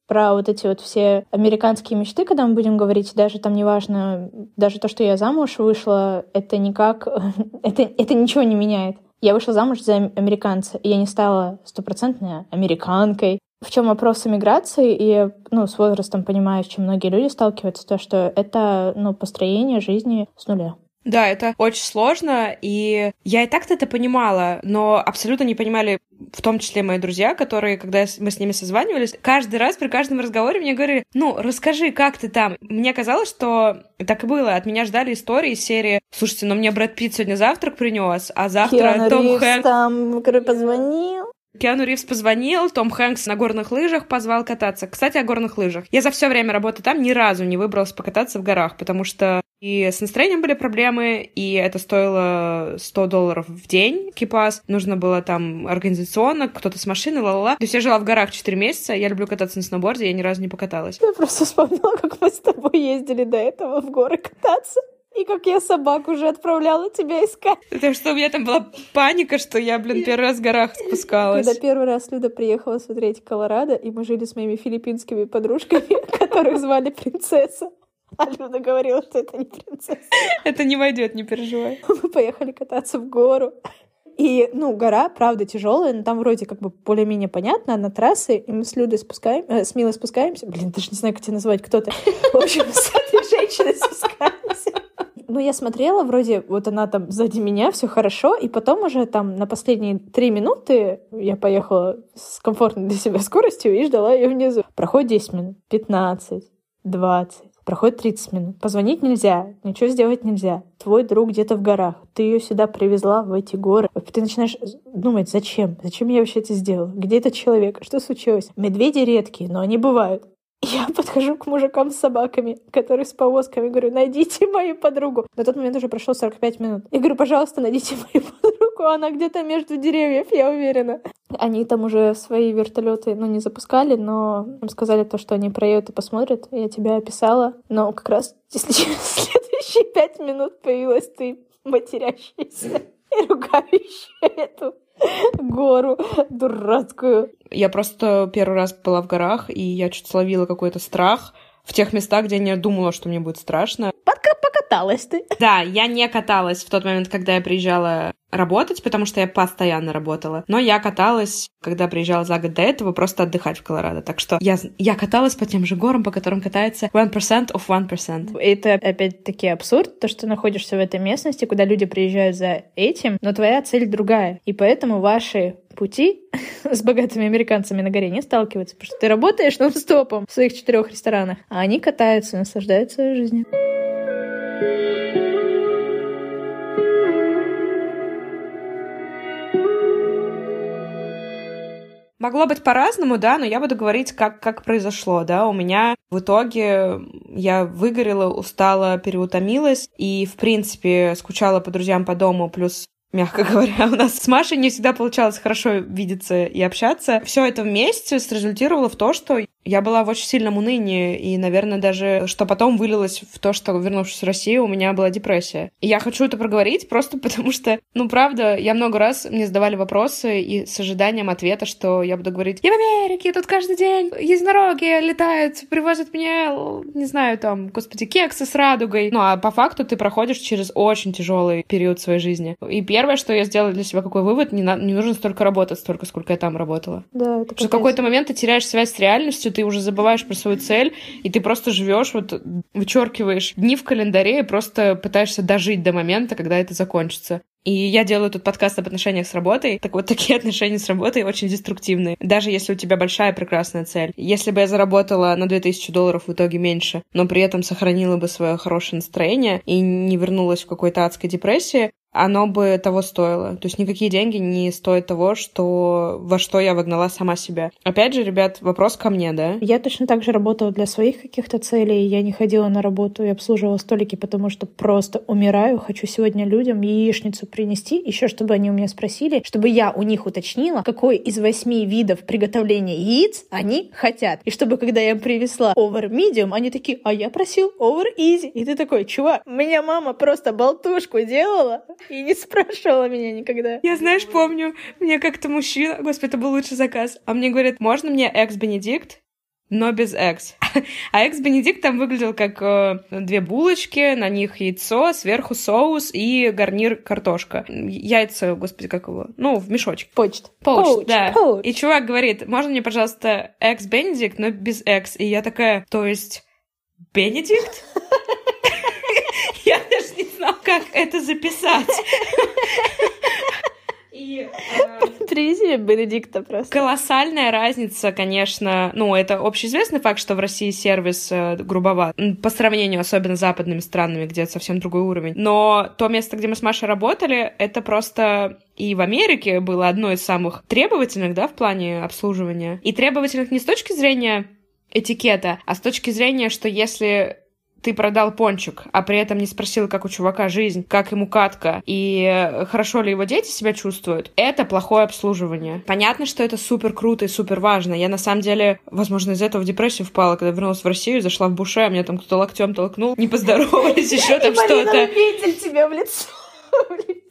S2: про вот эти вот все американские мечты, когда мы будем говорить, даже там неважно, даже то, что я замуж вышла, это никак, это, это ничего не меняет. Я вышла замуж за американца, и я не стала стопроцентной американкой. В чем вопрос иммиграции, и ну, с возрастом понимаю, с чем многие люди сталкиваются, то, что это ну, построение жизни с нуля.
S1: Да, это очень сложно, и я и так-то это понимала, но абсолютно не понимали, в том числе мои друзья, которые, когда мы с ними созванивались, каждый раз при каждом разговоре мне говорили, ну, расскажи, как ты там. Мне казалось, что так и было. От меня ждали истории из серии, слушайте, ну мне Брэд Питт сегодня завтрак принес, а завтра
S2: Киану
S1: Том Хэнкс...
S2: там позвонил.
S1: Киану Ривз позвонил, Том Хэнкс на горных лыжах позвал кататься. Кстати, о горных лыжах. Я за все время работы там ни разу не выбрался покататься в горах, потому что и с настроением были проблемы, и это стоило 100 долларов в день экипаж. Нужно было там организационно, кто-то с машины, ла-ла-ла. То есть я жила в горах 4 месяца, я люблю кататься на сноуборде, я ни разу не покаталась.
S2: Я просто вспомнила, как мы с тобой ездили до этого в горы кататься. И как я собак уже отправляла тебя искать.
S1: Потому что у меня там была паника, что я, блин, первый раз в горах спускалась.
S2: Когда первый раз Люда приехала смотреть Колорадо, и мы жили с моими филиппинскими подружками, которых звали принцесса. А Люда говорила, что это не принцесса.
S1: Это не войдет, не переживай.
S2: Мы поехали кататься в гору. И, ну, гора, правда, тяжелая, но там вроде как бы более-менее понятно, на трассе, и мы с Людой спускаем, э, с Милой спускаемся. Блин, даже не знаю, как тебя назвать, кто-то. В общем, с этой женщиной спускаемся. Ну, я смотрела, вроде вот она там сзади меня, все хорошо, и потом уже там на последние три минуты я поехала с комфортной для себя скоростью и ждала ее внизу. Проходит 10 минут, 15, 20, проходит 30 минут. Позвонить нельзя, ничего сделать нельзя. Твой друг где-то в горах, ты ее сюда привезла, в эти горы. Ты начинаешь думать, зачем? Зачем я вообще это сделала? Где этот человек? Что случилось? Медведи редкие, но они бывают. Я подхожу к мужикам с собаками, которые с повозками, говорю, найдите мою подругу. На тот момент уже прошло 45 минут. Я говорю, пожалуйста, найдите мою подругу, она где-то между деревьев, я уверена. Они там уже свои вертолеты, ну, не запускали, но сказали то, что они проедут и посмотрят. Я тебя описала. Но как раз, если следующие пять минут появилась ты матерящаяся и ругающая эту гору дурацкую.
S1: Я просто первый раз была в горах, и я чуть словила какой-то страх в тех местах, где я не думала, что мне будет страшно.
S2: Пока покаталась ты.
S1: Да, я не каталась в тот момент, когда я приезжала работать, потому что я постоянно работала. Но я каталась, когда приезжала за год до этого, просто отдыхать в Колорадо. Так что я, я каталась по тем же горам, по которым катается 1% of 1%.
S2: Это опять-таки абсурд, то, что ты находишься в этой местности, куда люди приезжают за этим, но твоя цель другая. И поэтому ваши пути с богатыми американцами на горе не сталкиваются, потому что ты работаешь нон-стопом в своих четырех ресторанах, а они катаются и наслаждаются жизнью.
S1: Могло быть по-разному, да, но я буду говорить, как, как произошло, да. У меня в итоге я выгорела, устала, переутомилась и, в принципе, скучала по друзьям по дому, плюс мягко говоря. У нас с Машей не всегда получалось хорошо видеться и общаться. Все это вместе срезультировало в то, что я была в очень сильном унынии, и, наверное, даже что потом вылилось в то, что, вернувшись в Россию, у меня была депрессия. И я хочу это проговорить просто потому что, ну, правда, я много раз мне задавали вопросы и с ожиданием ответа, что я буду говорить, я в Америке, тут каждый день единороги летают, привозят мне, не знаю, там, господи, кексы с радугой. Ну, а по факту ты проходишь через очень тяжелый период своей жизни. И первое, что я сделала для себя, какой вывод, не, на... не нужно столько работать, столько, сколько я там работала.
S2: Да, это
S1: Потому что в какой-то момент ты теряешь связь с реальностью, ты уже забываешь про свою цель, и ты просто живешь, вот вычеркиваешь дни в календаре и просто пытаешься дожить до момента, когда это закончится. И я делаю тут подкаст об отношениях с работой. Так вот, такие отношения с работой очень деструктивные. Даже если у тебя большая прекрасная цель. Если бы я заработала на 2000 долларов в итоге меньше, но при этом сохранила бы свое хорошее настроение и не вернулась в какой-то адской депрессии, оно бы того стоило. То есть никакие деньги не стоят того, что во что я вогнала сама себя. Опять же, ребят, вопрос ко мне, да?
S2: Я точно так же работала для своих каких-то целей. Я не ходила на работу и обслуживала столики, потому что просто умираю. Хочу сегодня людям яичницу принести, еще чтобы они у меня спросили, чтобы я у них уточнила, какой из восьми видов приготовления яиц они хотят. И чтобы, когда я им привезла over medium, они такие, а я просил over easy. И ты такой, чувак, меня мама просто болтушку делала, и не спрашивала меня никогда.
S1: Я, знаешь, помню, мне как-то мужчина, господи, это был лучший заказ, а мне говорят, можно мне экс-бенедикт? но без экс. А экс-бенедикт там выглядел как э, две булочки, на них яйцо, сверху соус и гарнир картошка. Яйца, господи, как его? Ну, в мешочке.
S2: Почт.
S1: Почт, да. Поуч. И чувак говорит, можно мне, пожалуйста, экс-бенедикт, но без экс? И я такая, то есть, Бенедикт? Я даже не знала, как это записать.
S2: И, э, Привези Бенедикта просто.
S1: Колоссальная разница, конечно. Ну, это общеизвестный факт, что в России сервис э, грубоват. По сравнению особенно с западными странами, где совсем другой уровень. Но то место, где мы с Машей работали, это просто и в Америке было одно из самых требовательных, да, в плане обслуживания. И требовательных не с точки зрения этикета, а с точки зрения, что если ты продал пончик, а при этом не спросил, как у чувака жизнь, как ему катка, и хорошо ли его дети себя чувствуют, это плохое обслуживание. Понятно, что это супер круто и супер важно. Я на самом деле, возможно, из этого в депрессию впала, когда вернулась в Россию, зашла в буше, а меня там кто-то локтем толкнул, не поздоровались, еще там что-то.
S2: И тебя в лицо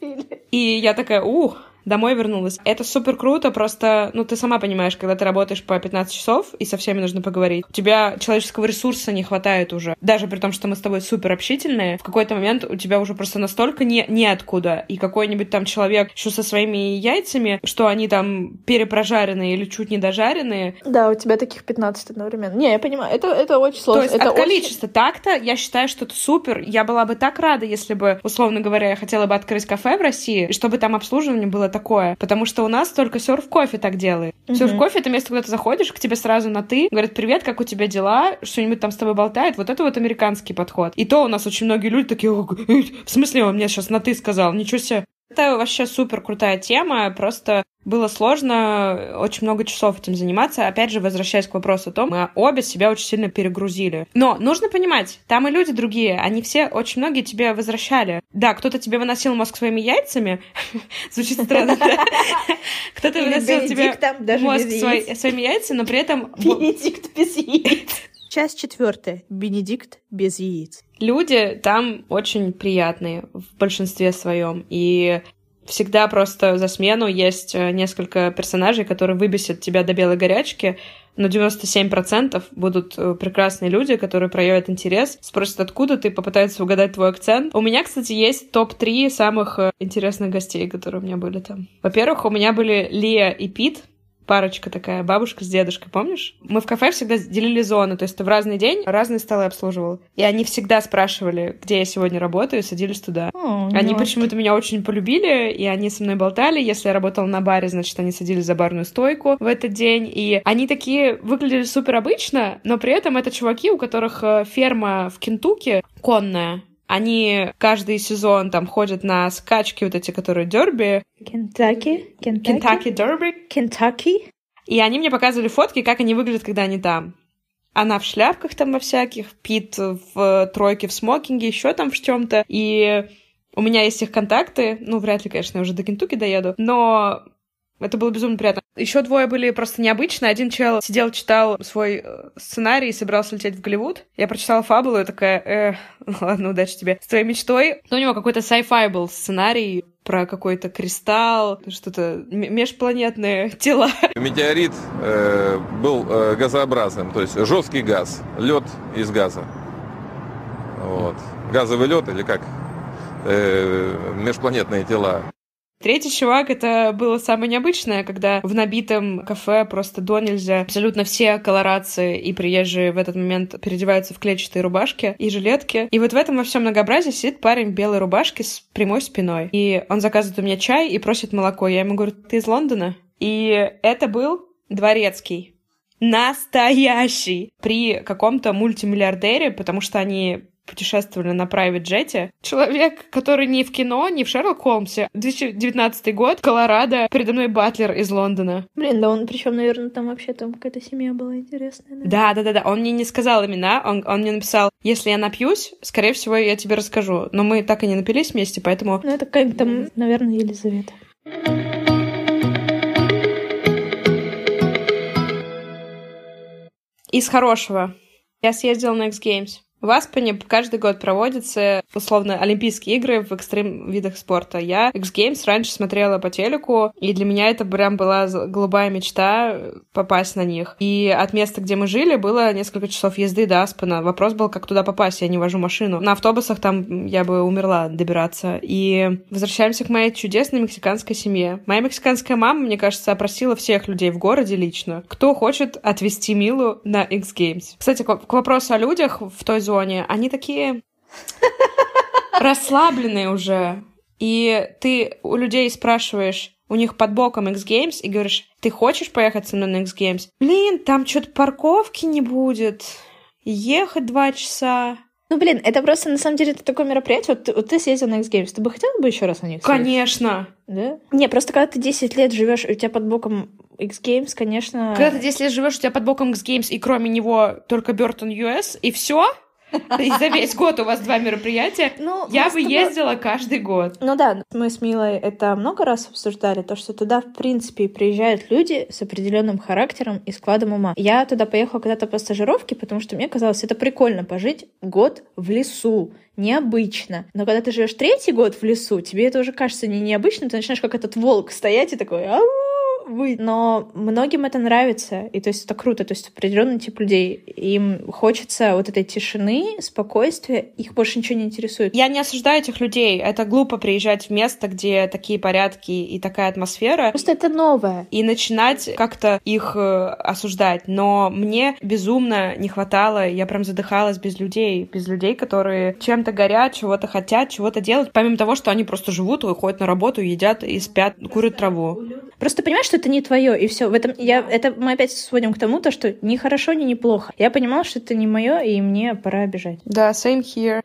S1: И я такая, ух, домой вернулась. Это супер круто, просто, ну, ты сама понимаешь, когда ты работаешь по 15 часов, и со всеми нужно поговорить, у тебя человеческого ресурса не хватает уже. Даже при том, что мы с тобой супер общительные, в какой-то момент у тебя уже просто настолько не, неоткуда, и какой-нибудь там человек еще со своими яйцами, что они там перепрожаренные или чуть не дожаренные.
S2: Да, у тебя таких 15 одновременно. Не, я понимаю, это, это очень сложно.
S1: То есть
S2: это
S1: от очень... количества так-то я считаю, что это супер. Я была бы так рада, если бы, условно говоря, я хотела бы открыть кафе в России, и чтобы там обслуживание было такое. Потому что у нас только серф кофе так делает. Угу. Серф кофе это место, куда ты заходишь, к тебе сразу на ты, говорят, привет, как у тебя дела, что-нибудь там с тобой болтает. Вот это вот американский подход. И то у нас очень многие люди такие, в смысле, он мне сейчас на ты сказал, ничего себе. Это вообще супер крутая тема, просто было сложно очень много часов этим заниматься. Опять же, возвращаясь к вопросу о том, мы обе себя очень сильно перегрузили. Но нужно понимать, там и люди другие, они все, очень многие тебе возвращали. Да, кто-то тебе выносил мозг своими яйцами, звучит странно, Кто-то выносил тебе мозг своими яйцами, но при этом...
S2: Бенедикт без яиц. Часть четвертая. Бенедикт без яиц.
S1: Люди там очень приятные в большинстве своем. И Всегда просто за смену есть э, несколько персонажей, которые выбесят тебя до белой горячки, но 97% будут э, прекрасные люди, которые проявят интерес, спросят, откуда ты, попытаются угадать твой акцент. У меня, кстати, есть топ-3 самых э, интересных гостей, которые у меня были там. Во-первых, у меня были Лия и Пит, парочка такая, бабушка с дедушкой, помнишь? Мы в кафе всегда делили зоны, то есть ты в разный день разные столы обслуживал. И они всегда спрашивали, где я сегодня работаю, и садились туда.
S2: О,
S1: они почему-то меня очень полюбили, и они со мной болтали. Если я работала на баре, значит, они садились за барную стойку в этот день. И они такие выглядели супер обычно, но при этом это чуваки, у которых э, ферма в Кентукки конная. Они каждый сезон там ходят на скачки вот эти, которые дерби,
S2: Кентаки? Кентаки?
S1: Дерби,
S2: Кентаки?
S1: и они мне показывали фотки, как они выглядят, когда они там. Она в шляпках там во всяких, Пит в тройке в смокинге, еще там в чем-то. И у меня есть их контакты. Ну, вряд ли, конечно, я уже до Кентуки доеду. Но это было безумно приятно. Еще двое были просто необычные. Один чел сидел, читал свой э, сценарий и собирался лететь в Голливуд. Я прочитала фабулу и такая, э, ладно, удачи тебе с твоей мечтой. Но у него какой-то sci-fi был сценарий про какой-то кристалл, что-то межпланетные тела.
S3: Метеорит э, был э, газообразным, то есть жесткий газ, лед из газа. Вот. Газовый лед или как? Э, межпланетные тела.
S1: Третий чувак, это было самое необычное, когда в набитом кафе просто до нельзя абсолютно все колорации и приезжие в этот момент переодеваются в клетчатые рубашки и жилетки. И вот в этом во всем многообразии сидит парень в белой рубашке с прямой спиной. И он заказывает у меня чай и просит молоко. Я ему говорю, ты из Лондона? И это был дворецкий. Настоящий. При каком-то мультимиллиардере, потому что они путешествовали на private джете. Человек, который ни в кино, ни в Шерлок Холмсе. 2019 год, Колорадо, передо мной Батлер из Лондона.
S2: Блин, да он, причем, наверное, там вообще там какая-то семья была интересная. да?
S1: Да, да, да, да. Он мне не сказал имена, он, он мне написал, если я напьюсь, скорее всего, я тебе расскажу. Но мы так и не напились вместе, поэтому...
S2: Ну, это как там, наверное, Елизавета.
S1: Из хорошего. Я съездила на X Games. В Аспене каждый год проводятся, условно, Олимпийские игры в экстрим видах спорта. Я X Games раньше смотрела по телеку, и для меня это прям была голубая мечта попасть на них. И от места, где мы жили, было несколько часов езды до Аспена. Вопрос был, как туда попасть, я не вожу машину. На автобусах там я бы умерла добираться. И возвращаемся к моей чудесной мексиканской семье. Моя мексиканская мама, мне кажется, опросила всех людей в городе лично, кто хочет отвезти Милу на X Games. Кстати, к вопросу о людях в той зоне, они такие расслабленные уже. И ты у людей спрашиваешь, у них под боком X Games, и говоришь, ты хочешь поехать со мной на X Games? Блин, там что-то парковки не будет. Ехать два часа.
S2: Ну, блин, это просто, на самом деле, это такое мероприятие. Вот, ты- вот ты съездил на X Games, ты бы хотела бы еще раз на них съездить?
S1: Конечно.
S2: Да? Не, просто когда ты 10 лет живешь, у тебя под боком X Games, конечно...
S1: Когда ты 10 лет живешь, у тебя под боком X Games, и кроме него только Бертон US, и все? И за весь год у вас два мероприятия.
S2: Ну,
S1: Я бы ездила каждый год.
S2: Ну да, мы с Милой это много раз обсуждали, то, что туда, в принципе, приезжают люди с определенным характером и складом ума. Я туда поехала когда-то по стажировке, потому что мне казалось, это прикольно пожить год в лесу. Необычно. Но когда ты живешь третий год в лесу, тебе это уже кажется не необычно, ты начинаешь как этот волк стоять и такой «Ау!» Вы. Но многим это нравится, и то есть это круто, то есть определенный тип людей. Им хочется вот этой тишины, спокойствия, их больше ничего не интересует.
S1: Я не осуждаю этих людей. Это глупо приезжать в место, где такие порядки и такая атмосфера.
S2: Просто это новое.
S1: и начинать как-то их э, осуждать. Но мне безумно не хватало, я прям задыхалась без людей, без людей, которые чем-то горят, чего-то хотят, чего-то делать, помимо того, что они просто живут, и ходят на работу, едят и спят, курят траву.
S2: Просто понимаешь, что это не твое, и все. В этом я это мы опять сводим к тому, то, что ни хорошо, ни неплохо. Я понимала, что это не мое, и мне пора бежать.
S1: Да, same here.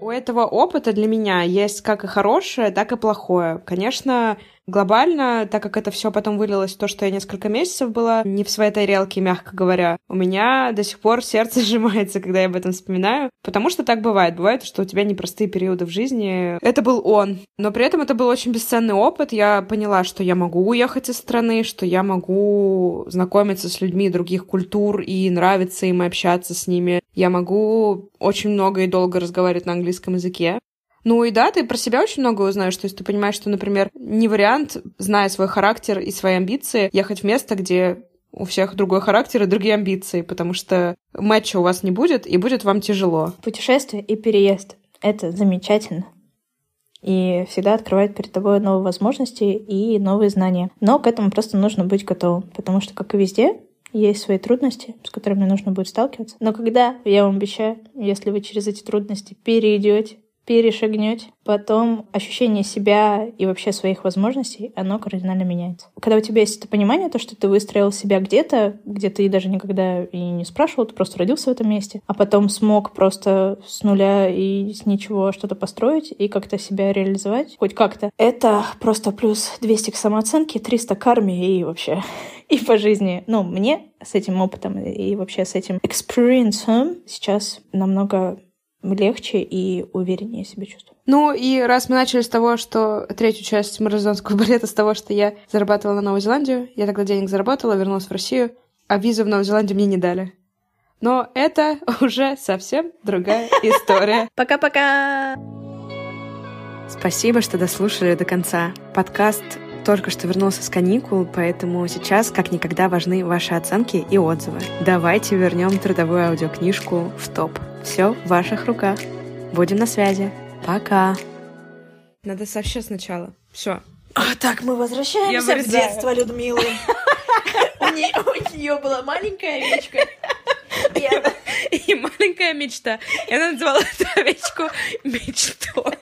S1: У этого опыта для меня есть как и хорошее, так и плохое. Конечно, глобально, так как это все потом вылилось в то, что я несколько месяцев была не в своей тарелке, мягко говоря, у меня до сих пор сердце сжимается, когда я об этом вспоминаю, потому что так бывает. Бывает, что у тебя непростые периоды в жизни. Это был он. Но при этом это был очень бесценный опыт. Я поняла, что я могу уехать из страны, что я могу знакомиться с людьми других культур и нравиться им и общаться с ними. Я могу очень много и долго разговаривать на английском языке. Ну и да, ты про себя очень много узнаешь. То есть ты понимаешь, что, например, не вариант, зная свой характер и свои амбиции, ехать в место, где у всех другой характер и другие амбиции, потому что матча у вас не будет, и будет вам тяжело.
S2: Путешествие и переезд — это замечательно. И всегда открывает перед тобой новые возможности и новые знания. Но к этому просто нужно быть готовым, потому что, как и везде, есть свои трудности, с которыми нужно будет сталкиваться. Но когда, я вам обещаю, если вы через эти трудности перейдете, перешагнете, потом ощущение себя и вообще своих возможностей, оно кардинально меняется. Когда у тебя есть это понимание, то, что ты выстроил себя где-то, где ты даже никогда и не спрашивал, ты просто родился в этом месте, а потом смог просто с нуля и с ничего что-то построить и как-то себя реализовать, хоть как-то, это просто плюс 200 к самооценке, 300 к карме и вообще и по жизни. Ну, мне с этим опытом и вообще с этим experience ом сейчас намного легче и увереннее себя чувствую.
S1: Ну и раз мы начали с того, что третью часть маразонского балета с того, что я зарабатывала на Новую Зеландию, я тогда денег заработала, вернулась в Россию, а визу в Новую Зеландию мне не дали. Но это уже совсем другая история.
S2: Пока-пока!
S1: Спасибо, что дослушали до конца. Подкаст только что вернулся с каникул, поэтому сейчас как никогда важны ваши оценки и отзывы. Давайте вернем трудовую аудиокнижку в топ. Все в ваших руках. Будем на связи. Пока. Надо вообще сначала. Все.
S2: А, так, мы возвращаемся в детство Людмилы. У нее была маленькая овечка.
S1: И маленькая мечта. И она называла эту овечку мечтой.